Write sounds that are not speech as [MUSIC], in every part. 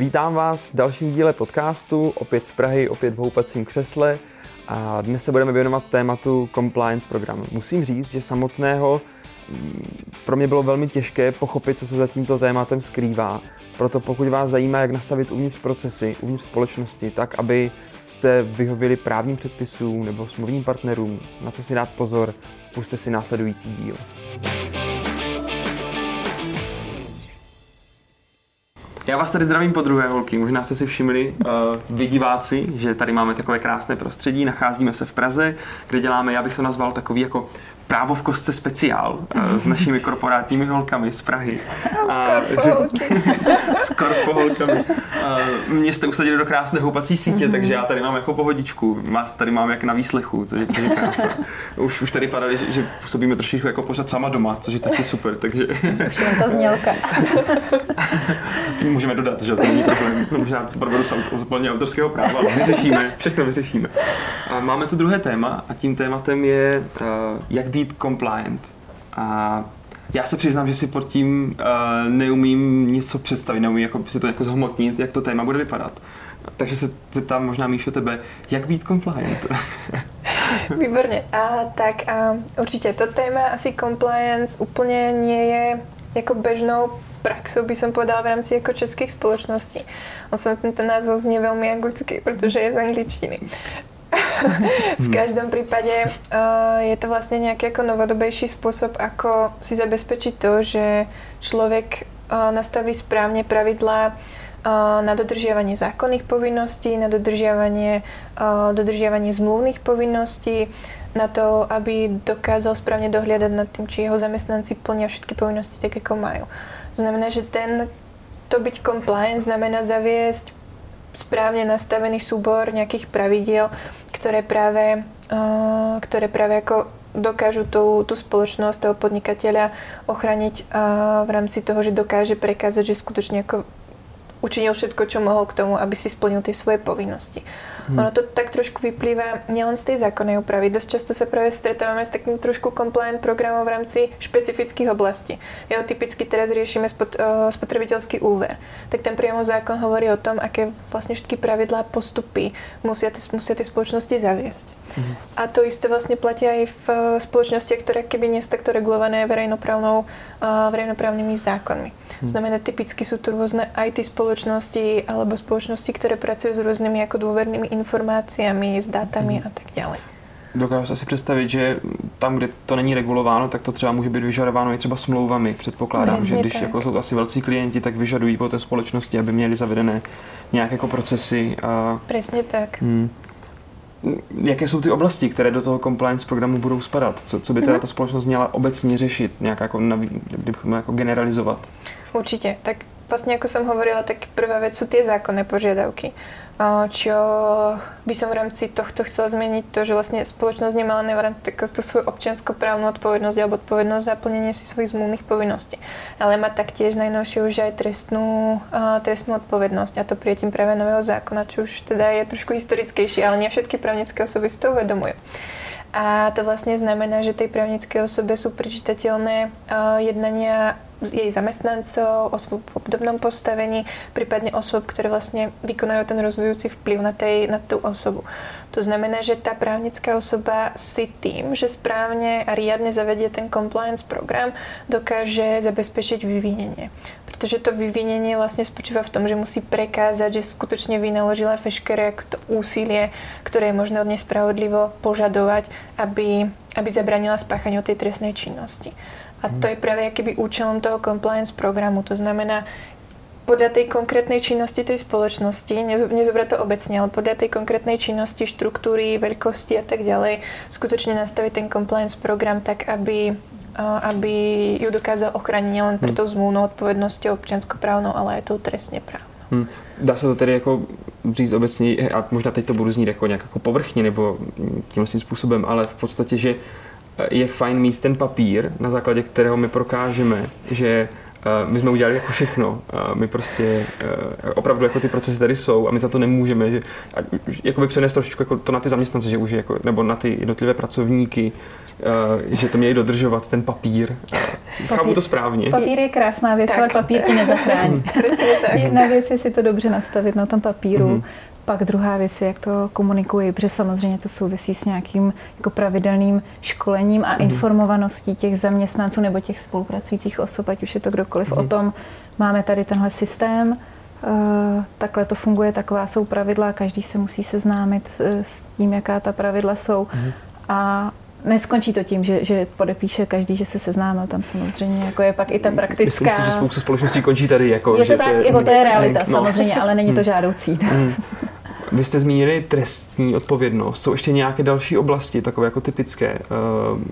Vítám vás v dalším díle podcastu, opět z Prahy, opět v houpacím křesle a dnes se budeme věnovat tématu compliance programu. Musím říct, že samotného mm, pro mě bylo velmi těžké pochopit, co se za tímto tématem skrývá. Proto pokud vás zajímá, jak nastavit uvnitř procesy, uvnitř společnosti, tak aby jste vyhověli právním předpisům nebo smluvním partnerům, na co si dát pozor, puste si následující díl. Já vás tady zdravím po druhé holky. Možná jste si všimli, uh, vy diváci, že tady máme takové krásné prostředí. Nacházíme se v Praze, kde děláme, já bych to nazval takový jako právo v kostce speciál uh, s našimi korporátními holkami z Prahy. A, že, [LAUGHS] s korpoholkami. Uh, mě jste usadili do krásné houpací sítě, mm-hmm. takže já tady mám jako pohodičku. Vás tady mám jak na výslechu, což je, což je krása. Už, už tady padali, že, že působíme trošičku jako pořád sama doma, což je taky super. Takže... ta znělka. [LAUGHS] [LAUGHS] Můžeme dodat, že to není problém. Možná to provedu z autorského práva, ale vyřešíme, [LAUGHS] všechno vyřešíme. A máme tu druhé téma a tím tématem je, uh, jak být compliant. A já se přiznám, že si pod tím uh, neumím něco představit, neumím jako, si to jako zhmotnit, jak to téma bude vypadat. Takže se zeptám možná Míšo tebe, jak být compliant? [LAUGHS] Výborně. A, tak a, určitě to téma asi compliance úplně nie je jako bežnou praxou by som povedala v rámci jako českých společností. On ten, ten názov znie veľmi anglicky, protože je z angličtiny. [LAUGHS] v každom prípade uh, je to vlastne nejaký ako novodobejší spôsob, ako si zabezpečiť to, že človek uh, nastaví správne pravidlá uh, na dodržiavanie zákonných povinností, na dodržiavanie, dodržiavanie zmluvných povinností, na to, aby dokázal správne dohliadať nad tým, či jeho zamestnanci plnia všetky povinnosti tak, ako majú. To znamená, že ten, to byť compliant znamená zaviesť správne nastavený súbor nejakých pravidiel, ktoré práve, uh, ktoré práve ako dokážu tú, tú spoločnosť, toho podnikateľa ochraniť uh, v rámci toho, že dokáže prekázať, že skutočne ako učinil všetko, čo mohol k tomu, aby si splnil tie svoje povinnosti. Hmm. Ono to tak trošku vyplýva nielen z tej zákonnej úpravy. Dosť často sa práve stretávame s takým trošku compliant programom v rámci špecifických oblastí. Jo, typicky teraz riešime spot, uh, spotrebiteľský úver. Tak ten priamo zákon hovorí o tom, aké vlastne všetky pravidlá postupy musia, musia tie spoločnosti zaviesť. Hmm. A to isté vlastne platí aj v uh, spoločnostiach, ktoré keby nie sú takto regulované verejnoprávnou, uh, verejnoprávnymi zákonmi. Hmm. Znamená, typicky sú tu rôzne IT spoločnosti alebo spoločnosti, ktoré pracujú s rôznymi ako dôvernými informáciami, s datami hmm. a tak ďalej. Dokážu si představit, že tam, kde to není regulováno, tak to třeba může být vyžadováno i třeba smlouvami. Předpokládám, Přesně že když tak. jako jsou asi velcí klienti, tak vyžadují po té společnosti, aby měli zavedené nějaké jako procesy. A... Přesně tak. Hmm. Jaké jsou ty oblasti, které do toho compliance programu budou spadat? Co, co by teda mhm. ta společnost měla obecně řešit, nějak jako, kdybychom jako generalizovat? Určite. Tak vlastne ako som hovorila, tak prvá vec sú tie zákonné požiadavky. Čo by som v rámci tohto chcela zmeniť, to, že vlastne spoločnosť nemala len tú svoju občianskoprávnu odpovednosť alebo odpovednosť za plnenie si svojich zmluvných povinností, ale má taktiež najnovšie už aj trestnú, trestnú odpovednosť a to prijetím práve nového zákona, čo už teda je trošku historickejšie, ale nie všetky právnické osoby si to uvedomujú. A to vlastne znamená, že tej právnickej osobe sú prečitateľné jednania jej zamestnancov, osôb v obdobnom postavení, prípadne osôb, ktoré vlastne vykonajú ten rozhodujúci vplyv na, tej, na tú osobu. To znamená, že tá právnická osoba si tým, že správne a riadne zavedie ten compliance program, dokáže zabezpečiť vyvinenie. Pretože to vyvinenie vlastne spočíva v tom, že musí prekázať, že skutočne vynaložila veškeré to úsilie, ktoré je možné od nespravodlivo požadovať, aby, aby zabranila spáchaniu tej trestnej činnosti. A to je práve akýby účelom toho compliance programu. To znamená, podľa tej konkrétnej činnosti tej spoločnosti, nezobrať to obecne, ale podľa tej konkrétnej činnosti, štruktúry, veľkosti a tak ďalej, skutočne nastaviť ten compliance program tak, aby aby ju dokázal ochránit nielen pro hmm. tou zmluvnou odpovědností občanskoprávnou, ale aj tou trestně právnou. Hmm. Dá se to tedy jako říct obecně, a možná teď to budu znít jako nějak jako povrchně nebo tímhle způsobem, ale v podstatě, že je fajn mít ten papír, na základě kterého my prokážeme, že my jsme udělali jako všechno. My prostě opravdu jako ty procesy tady jsou a my za to nemůžeme. Že, jakoby přenést trošičku jako to na ty zaměstnance, že už jako, nebo na ty jednotlivé pracovníky, že to měli dodržovat, ten papír. papír. Chápu to správně. Papír je krásná věc, tak. ale papír ti nezachrání. [LAUGHS] Jedna věc je si to dobře nastavit na tom papíru. Mm-hmm pak druhá věc je, jak to komunikuji, protože samozřejmě to souvisí s nějakým jako pravidelným školením a mm. informovaností těch zaměstnanců nebo těch spolupracujících osob, ať už je to kdokoliv mm. o tom, máme tady tenhle systém, Uh, takhle to funguje, taková jsou pravidla, každý se musí seznámit uh, s tím, jaká ta pravidla jsou. Mm. A Neskončí to tím, že, že podepíše každý, že se seznámil tam samozřejmě, jako je pak i ta praktická... Myslím si, že spousta společností končí tady. Jako, je to že tak, to je, jako to je realita no. samozřejmě, ale není to hmm. žádoucí. Mm. Vy jste zmínili trestní odpovědnost. Jsou ještě nějaké další oblasti, takové jako typické, eh,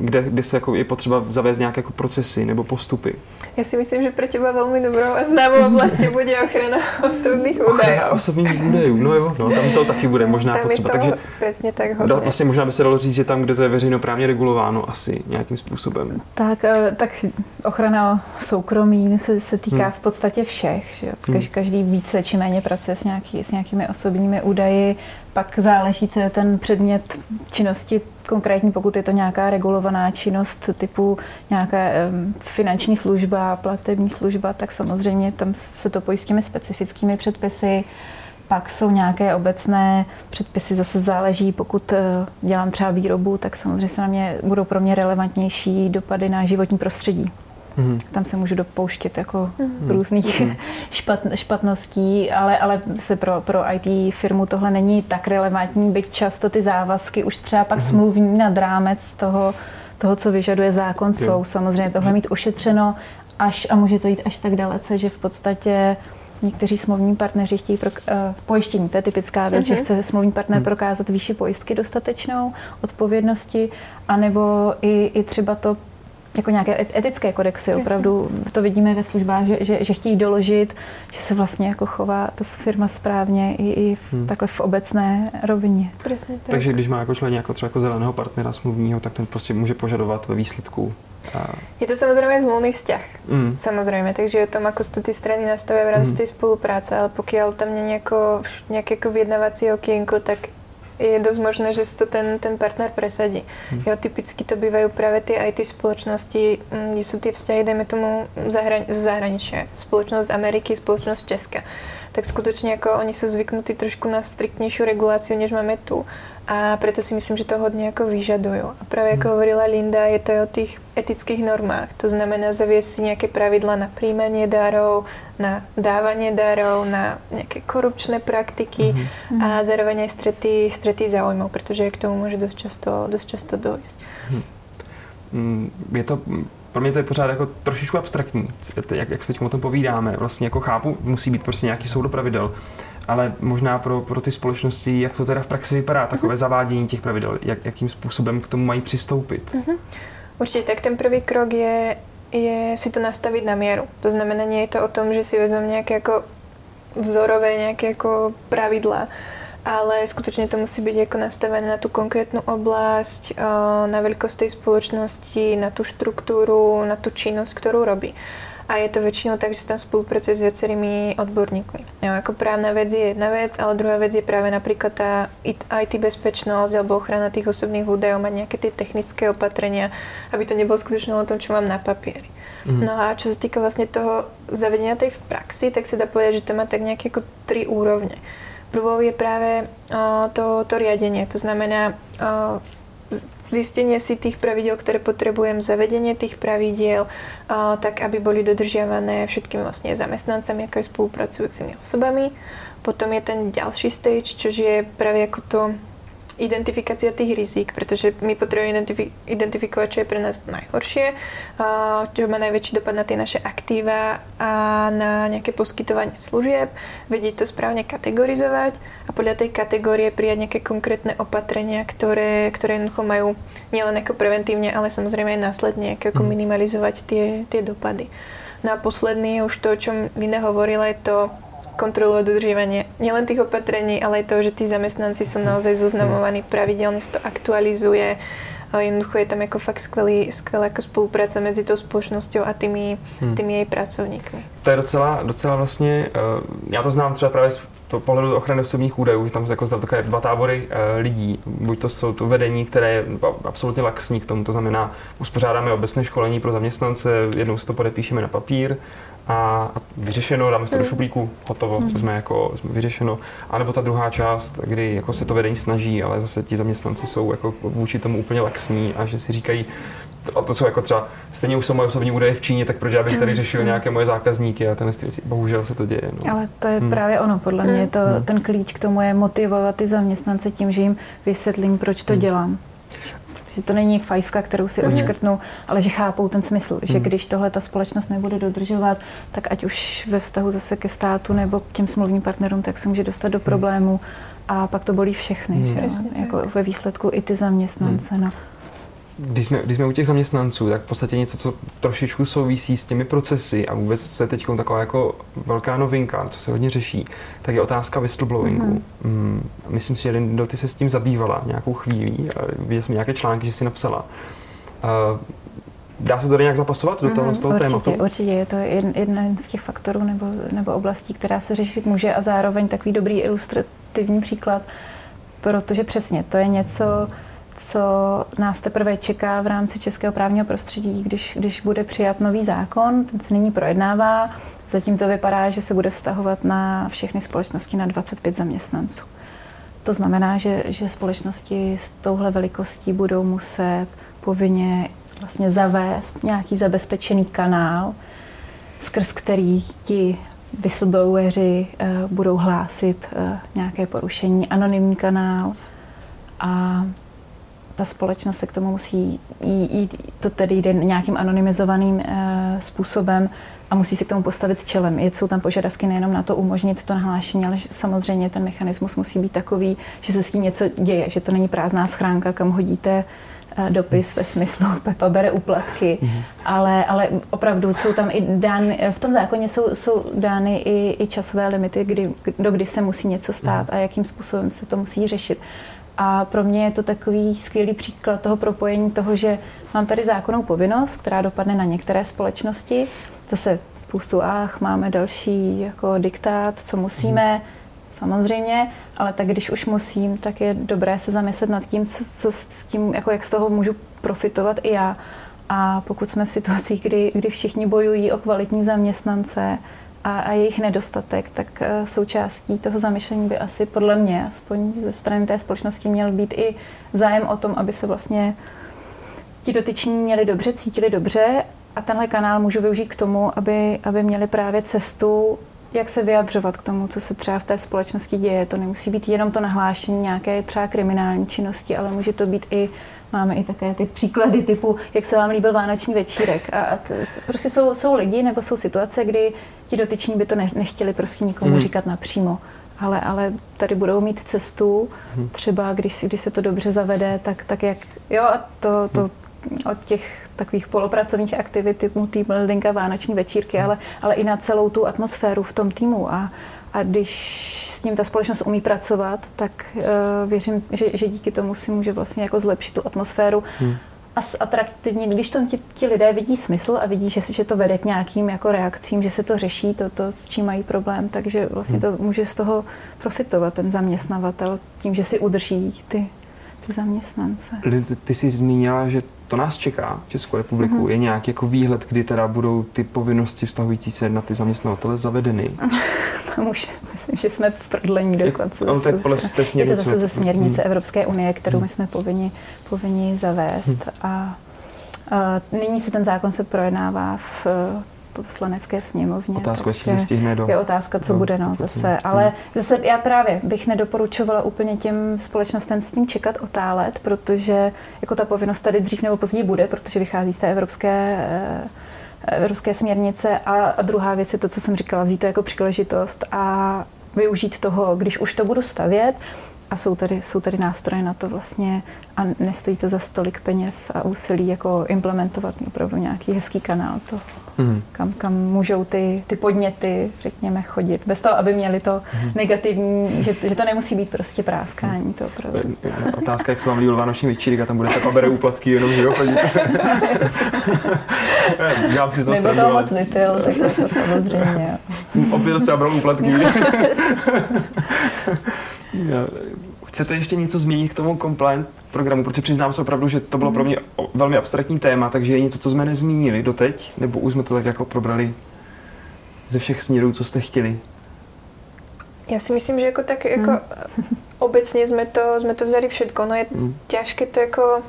kde, kde se jako je potřeba zavést nějaké jako procesy nebo postupy? Já si myslím, že pro těba velmi dobrou a známou oblasti bude ochrana osobních údajů. Ochrana osobních údajů, no jo, no, tam to taky bude možná tam potřeba. Takže přesně tak hodně. Vlastně možná by se dalo říct, že tam, kde to je veřejnoprávně regulováno asi nějakým způsobem. Tak, eh, tak ochrana soukromí se, se týká hmm. v podstatě všech. Že? Hmm. Každý více či méně pracuje s, nějaký, s nějakými osobními údaji. Pak záleží, co je ten předmět činnosti konkrétní, pokud je to nějaká regulovaná činnost typu nějaká finanční služba, platební služba, tak samozřejmě tam se to pojí s těmi specifickými předpisy. Pak jsou nějaké obecné předpisy, zase záleží, pokud eh, dělám třeba výrobu, tak samozřejmě se na mě budou pro mě relevantnější dopady na životní prostředí. Mm. Tam se můžu dopouštět jako mm. různých mm. [LAUGHS] Špat, špatností, ale, ale se pro, pro IT firmu tohle není tak relevantní, byť často ty závazky už třeba pak mm. smluvní nad rámec toho, toho, co vyžaduje zákon, jo. jsou samozřejmě tohle mít ošetřeno až a může to jít až tak dalece, že v podstatě Někteří smluvní partneři chtějí pro, uh, pojištění, to je typická věc, uh-huh. že mhm. chce smluvní partner uh-huh. prokázat výši pojistky dostatečnou, odpovědnosti, anebo i, i třeba to jako nějaké etické kodexy. Jasně. Opravdu to vidíme ve službách, že, že, že chtějí doložit, že se vlastně jako chová ta firma správně i, i v, hmm. takhle v obecné rovině. Přesně tak. Takže když má jako člen jako třeba jako zeleného partnera smluvního, tak ten prostě může požadovat ve výsledku a... Je to samozřejmě zmluvný vzťah, mm. samozřejmě, takže je tom, ako to ty strany nastavia v rámci mm. tej spolupráce, ale pokiaľ tam není jako, nějaké jako vyjednávací okienko, tak je dosť možné, že si to ten, ten partner presadí. Hmm. Jo, typicky to bývajú práve tie IT spoločnosti, mm, kde sú tie vzťahy, dajme tomu, zahrani- z zahraničia. Spoločnosť z Ameriky, spoločnosť Česka. Tak skutočne ako oni sú zvyknutí trošku na striktnejšiu reguláciu, než máme tu a preto si myslím, že to hodně jako vyžadujú. A právě jako hovorila Linda, je to o těch etických normách. To znamená zaviesť si nějaké pravidla na príjmanie darov, na dávanie darov, na nějaké korupčné praktiky mm-hmm. a zároveň aj strety, strety záujmov, protože k tomu může dost často, dost často dojít. Mm. Je to pro mě to je pořád jako trošičku abstraktní, jak, jak se teď o tom povídáme. Vlastně jako chápu, musí být prostě nějaký soud pravidel ale možná pro, pro ty společnosti, jak to teda v praxi vypadá, takové uh-huh. zavádění těch pravidel, jak, jakým způsobem k tomu mají přistoupit. Uh-huh. Určitě, tak ten první krok je, je si to nastavit na míru. To znamená, nie je to o tom, že si vezmem nějaké jako vzorové nějaké jako pravidla, ale skutečně to musí být jako nastavené na tu konkrétnu oblast, eh, na velikost té společnosti, na tu strukturu, na tu činnost, kterou robí. A je to väčšinou tak, že tam spolupracuje s viacerými odborníkmi. Jo, ako právna vec je jedna vec, ale druhá vec je práve napríklad tá IT bezpečnosť alebo ochrana tých osobných údajov, mať nejaké tie technické opatrenia, aby to nebolo skutočne o tom, čo mám na papieri. Mm. No a čo sa týka vlastne toho zavedenia tej v praxi, tak sa dá povedať, že to má tak nejaké ako tri úrovne. Prvou je práve uh, to, to riadenie, to znamená uh, zistenie si tých pravidel, ktoré potrebujem, zavedenie tých pravidiel, tak aby boli dodržiavané všetkými vlastne zamestnancami, ako aj spolupracujúcimi osobami. Potom je ten ďalší stage, čo je práve ako to identifikácia tých rizik, pretože my potrebujeme identifi- identifikovať, čo je pre nás najhoršie, čo má najväčší dopad na tie naše aktíva a na nejaké poskytovanie služieb, vedieť to správne kategorizovať a podľa tej kategórie prijať nejaké konkrétne opatrenia, ktoré, ktoré jednoducho majú nielen ako preventívne, ale samozrejme aj následne ako mhm. minimalizovať tie, tie dopady. No a posledný je už to, o čom Linda hovorila, je to kontroluje dodržiavanie nielen tých opatrení, ale aj to, že tí zamestnanci sú naozaj zoznamovaní pravidelne, sa to aktualizuje, jednoducho je tam jako fakt skvělý, skvělá jako spolupráce mezi tou společností a tými, hmm. tými její pracovníky. To je docela, docela vlastně, uh, já to znám třeba právě z to pohledu ochrany osobních údajů, že tam jako takové dva tábory uh, lidí. Buď to jsou to vedení, které je absolutně laxní k tomu, to znamená, uspořádáme obecné školení pro zaměstnance, jednou si to podepíšeme na papír, a, vyřešeno, dáme to do hmm. šuplíku, hotovo, mm. jsme jako jsme vyřešeno. A nebo ta druhá část, kdy jako se to vedení snaží, ale zase ti zaměstnanci jsou jako vůči tomu úplně laxní a že si říkají, a to jsou jako třeba, stejně už jsou moje osobní údaje v Číně, tak proč já bych tady hmm. řešil nějaké moje zákazníky a tenhle věci. Bohužel se to děje. No. Ale to je hmm. právě ono, podle mě to, hmm. ten klíč k tomu je motivovat ty zaměstnance tím, že jim vysvětlím, proč to hmm. dělám že to není fajfka, kterou si mm. ale že chápou ten smysl, mm. že mhm. když tohle ta společnost nebude dodržovat, tak ať už ve vztahu zase ke státu nebo k těm smluvním partnerům, tak se může dostat do mhm. problémů a pak to bolí všechny, mm. že? jako ve výsledku i ty zaměstnance. Mm. No když jsme, když jsme u těch zaměstnanců, tak v podstatě něco, co trošičku souvisí s těmi procesy a vůbec, co je teď taková jako velká novinka, co se hodně řeší, tak je otázka whistleblowingu. Mm-hmm. Mm, myslím si, že Lindo, ty se s tím zabývala nějakou chvíli, viděl jsem nějaké články, že jsi napsala. Uh, Dá se to nějak zapasovat do toho, mm, z toho určitě, tématu? Určitě, je to jeden z těch faktorů nebo, nebo oblastí, která se řešit může a zároveň takový dobrý ilustrativní příklad, protože přesně to je něco, co nás teprve čeká v rámci českého právního prostředí, když, když bude přijat nový zákon, ten se nyní projednává. Zatím to vypadá, že se bude vztahovat na všechny společnosti na 25 zaměstnanců. To znamená, že, že společnosti s touhle velikostí budou muset povinně vlastně zavést nějaký zabezpečený kanál, skrz který ti whistlebloweri uh, budou hlásit uh, nějaké porušení, anonymní kanál a ta společnost se k tomu musí jít, to tedy jde nějakým anonymizovaným e, způsobem a musí se k tomu postavit čelem. Jsou tam požadavky nejenom na to umožnit to nahlášení, ale samozřejmě ten mechanismus musí být takový, že se s tím něco děje, že to není prázdná schránka, kam hodíte e, dopis ve smyslu [LAUGHS] Pepa bere úplatky, mm-hmm. ale, ale opravdu jsou tam i dány, v tom zákoně jsou, jsou dány i, i časové limity, kdy, do kdy se musí něco stát mm-hmm. a jakým způsobem se to musí řešit. A pro mě je to takový skvělý příklad toho propojení toho, že mám tady zákonnou povinnost, která dopadne na některé společnosti. Zase spoustu ách, máme další jako diktát, co musíme, samozřejmě, ale tak když už musím, tak je dobré se zamyslet nad tím, co, co s tím, jako jak z toho můžu profitovat i já. A pokud jsme v situacích, kdy, kdy všichni bojují o kvalitní zaměstnance, a, a jejich nedostatek, tak eh, součástí toho zamyšlení by asi podle mě, aspoň ze strany té společnosti, měl být i zájem o tom, aby se vlastně ti dotyční měli dobře, cítili dobře a tenhle kanál můžu využít k tomu, aby, aby měli právě cestu, jak se vyjadřovat k tomu, co se třeba v té společnosti děje. To nemusí být jenom to nahlášení nějaké třeba kriminální činnosti, ale může to být i Máme i také ty příklady typu, jak se vám líbil vánoční večírek. A, a t, prostě jsou, jsou lidi nebo jsou situace, kdy ti dotyční by to ne, nechtěli prostě nikomu mm. říkat napřímo. Ale, ale tady budou mít cestu, mm. třeba když, když se to dobře zavede, tak, tak jak, jo, a to, to mm. od těch takových polopracovních aktivit typu team building a vánoční večírky, ale, ale i na celou tu atmosféru v tom týmu. A, a když s ním ta společnost umí pracovat, tak uh, věřím, že, že díky tomu si může vlastně jako zlepšit tu atmosféru hmm. a atraktivně, když to ti, ti lidé vidí smysl a vidí, že, že to vede k nějakým jako reakcím, že se to řeší, to, to, s čím mají problém, takže vlastně hmm. to může z toho profitovat ten zaměstnavatel tím, že si udrží ty, ty zaměstnance. Ty, ty jsi zmínila, že to nás čeká, Českou republiku. Mm-hmm. Je nějaký jako výhled, kdy teda budou ty povinnosti vztahující se na ty zaměstnavatele zavedeny? [LAUGHS] Už myslím, že jsme v prodlení dokonce. Je, to je, podle té směrnice. je to zase ze směrnice mm. Evropské unie, kterou my jsme povinni, povinni zavést. Mm. A, a nyní se ten zákon se projednává v poslanecké sněmovně. Otázka, jestli se stihne do... Je otázka, co do, bude, no, zase. Ale hmm. zase já právě bych nedoporučovala úplně těm společnostem s tím čekat, otálet, protože jako ta povinnost tady dřív nebo později bude, protože vychází z té evropské eh, evropské směrnice a, a druhá věc je to, co jsem říkala, vzít to jako příležitost a využít toho, když už to budu stavět, a jsou tady, jsou tady nástroje na to vlastně a nestojí to za stolik peněz a úsilí jako implementovat opravdu nějaký hezký kanál toho, mm. kam, kam můžou ty, ty podněty, řekněme, chodit. Bez toho, aby měli to mm. negativní, že, že to nemusí být prostě práskání. To opravdu. Otázka, jak se vám líbil vánoční večírek a tam budete pobere úplatky, jenom že jo, [LAUGHS] Dělám si zase. Nebo to moc nepil, tak to samozřejmě. Opět se bral úplatky. [LAUGHS] [LAUGHS] Chcete ještě něco změnit k tomu compliant programu? Protože přiznám se opravdu, že to bylo pro mě velmi abstraktní téma, takže je něco, co jsme nezmínili doteď, nebo už jsme to tak jako probrali ze všech směrů, co jste chtěli? Já si myslím, že jako tak jako hmm. obecně jsme to, jsme to vzali všetko. No je hmm. těžké to jako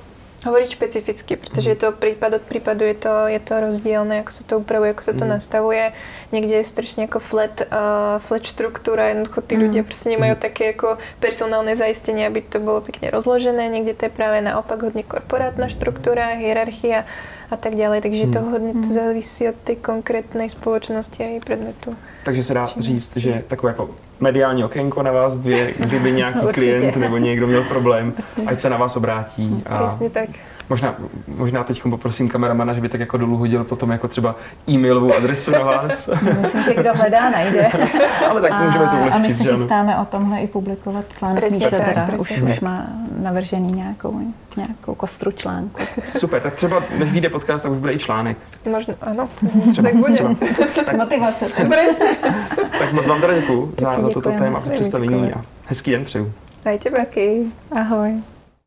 hovoriť špecificky, protože je to prípad od prípadu, je to, je to rozdílné, jak se to upravuje, jak se to mm. nastavuje. Někde je strašně jako flat, uh, flat štruktúra, jednoducho ty mm. ľudia prostě nemají mm. také jako personálne zaistenie, aby to bylo pěkně rozložené. Někde to je právě naopak hodně korporátna štruktúra, hierarchia a tak dále. Takže mm. to hodně to závisí od té konkrétnej společnosti a její predmetu. Takže se dá Čím říct, že takové jako mediální okénko na vás dvě, kdyby nějaký [LAUGHS] klient nebo někdo měl problém, ať se na vás obrátí. A Přesně tak. Možná, možná teď poprosím kameramana, že by tak jako dolů hodil potom jako třeba e-mailovou adresu na vás. [LAUGHS] Myslím, že kdo hledá, najde. [LAUGHS] Ale tak a, můžeme to ulehčit. A my se chystáme o tomhle i publikovat článek. Míša teda už, už má navržený nějakou, nějakou kostru článku. [LAUGHS] Super, tak třeba než vyjde podcast, tak už bude i článek. Možná, ano. Třeba, tak bude. tak, Motivace. Tak, tak moc vám teda děkuji za, za toto téma, za představení a hezký den přeju. Dajte taky. Ahoj.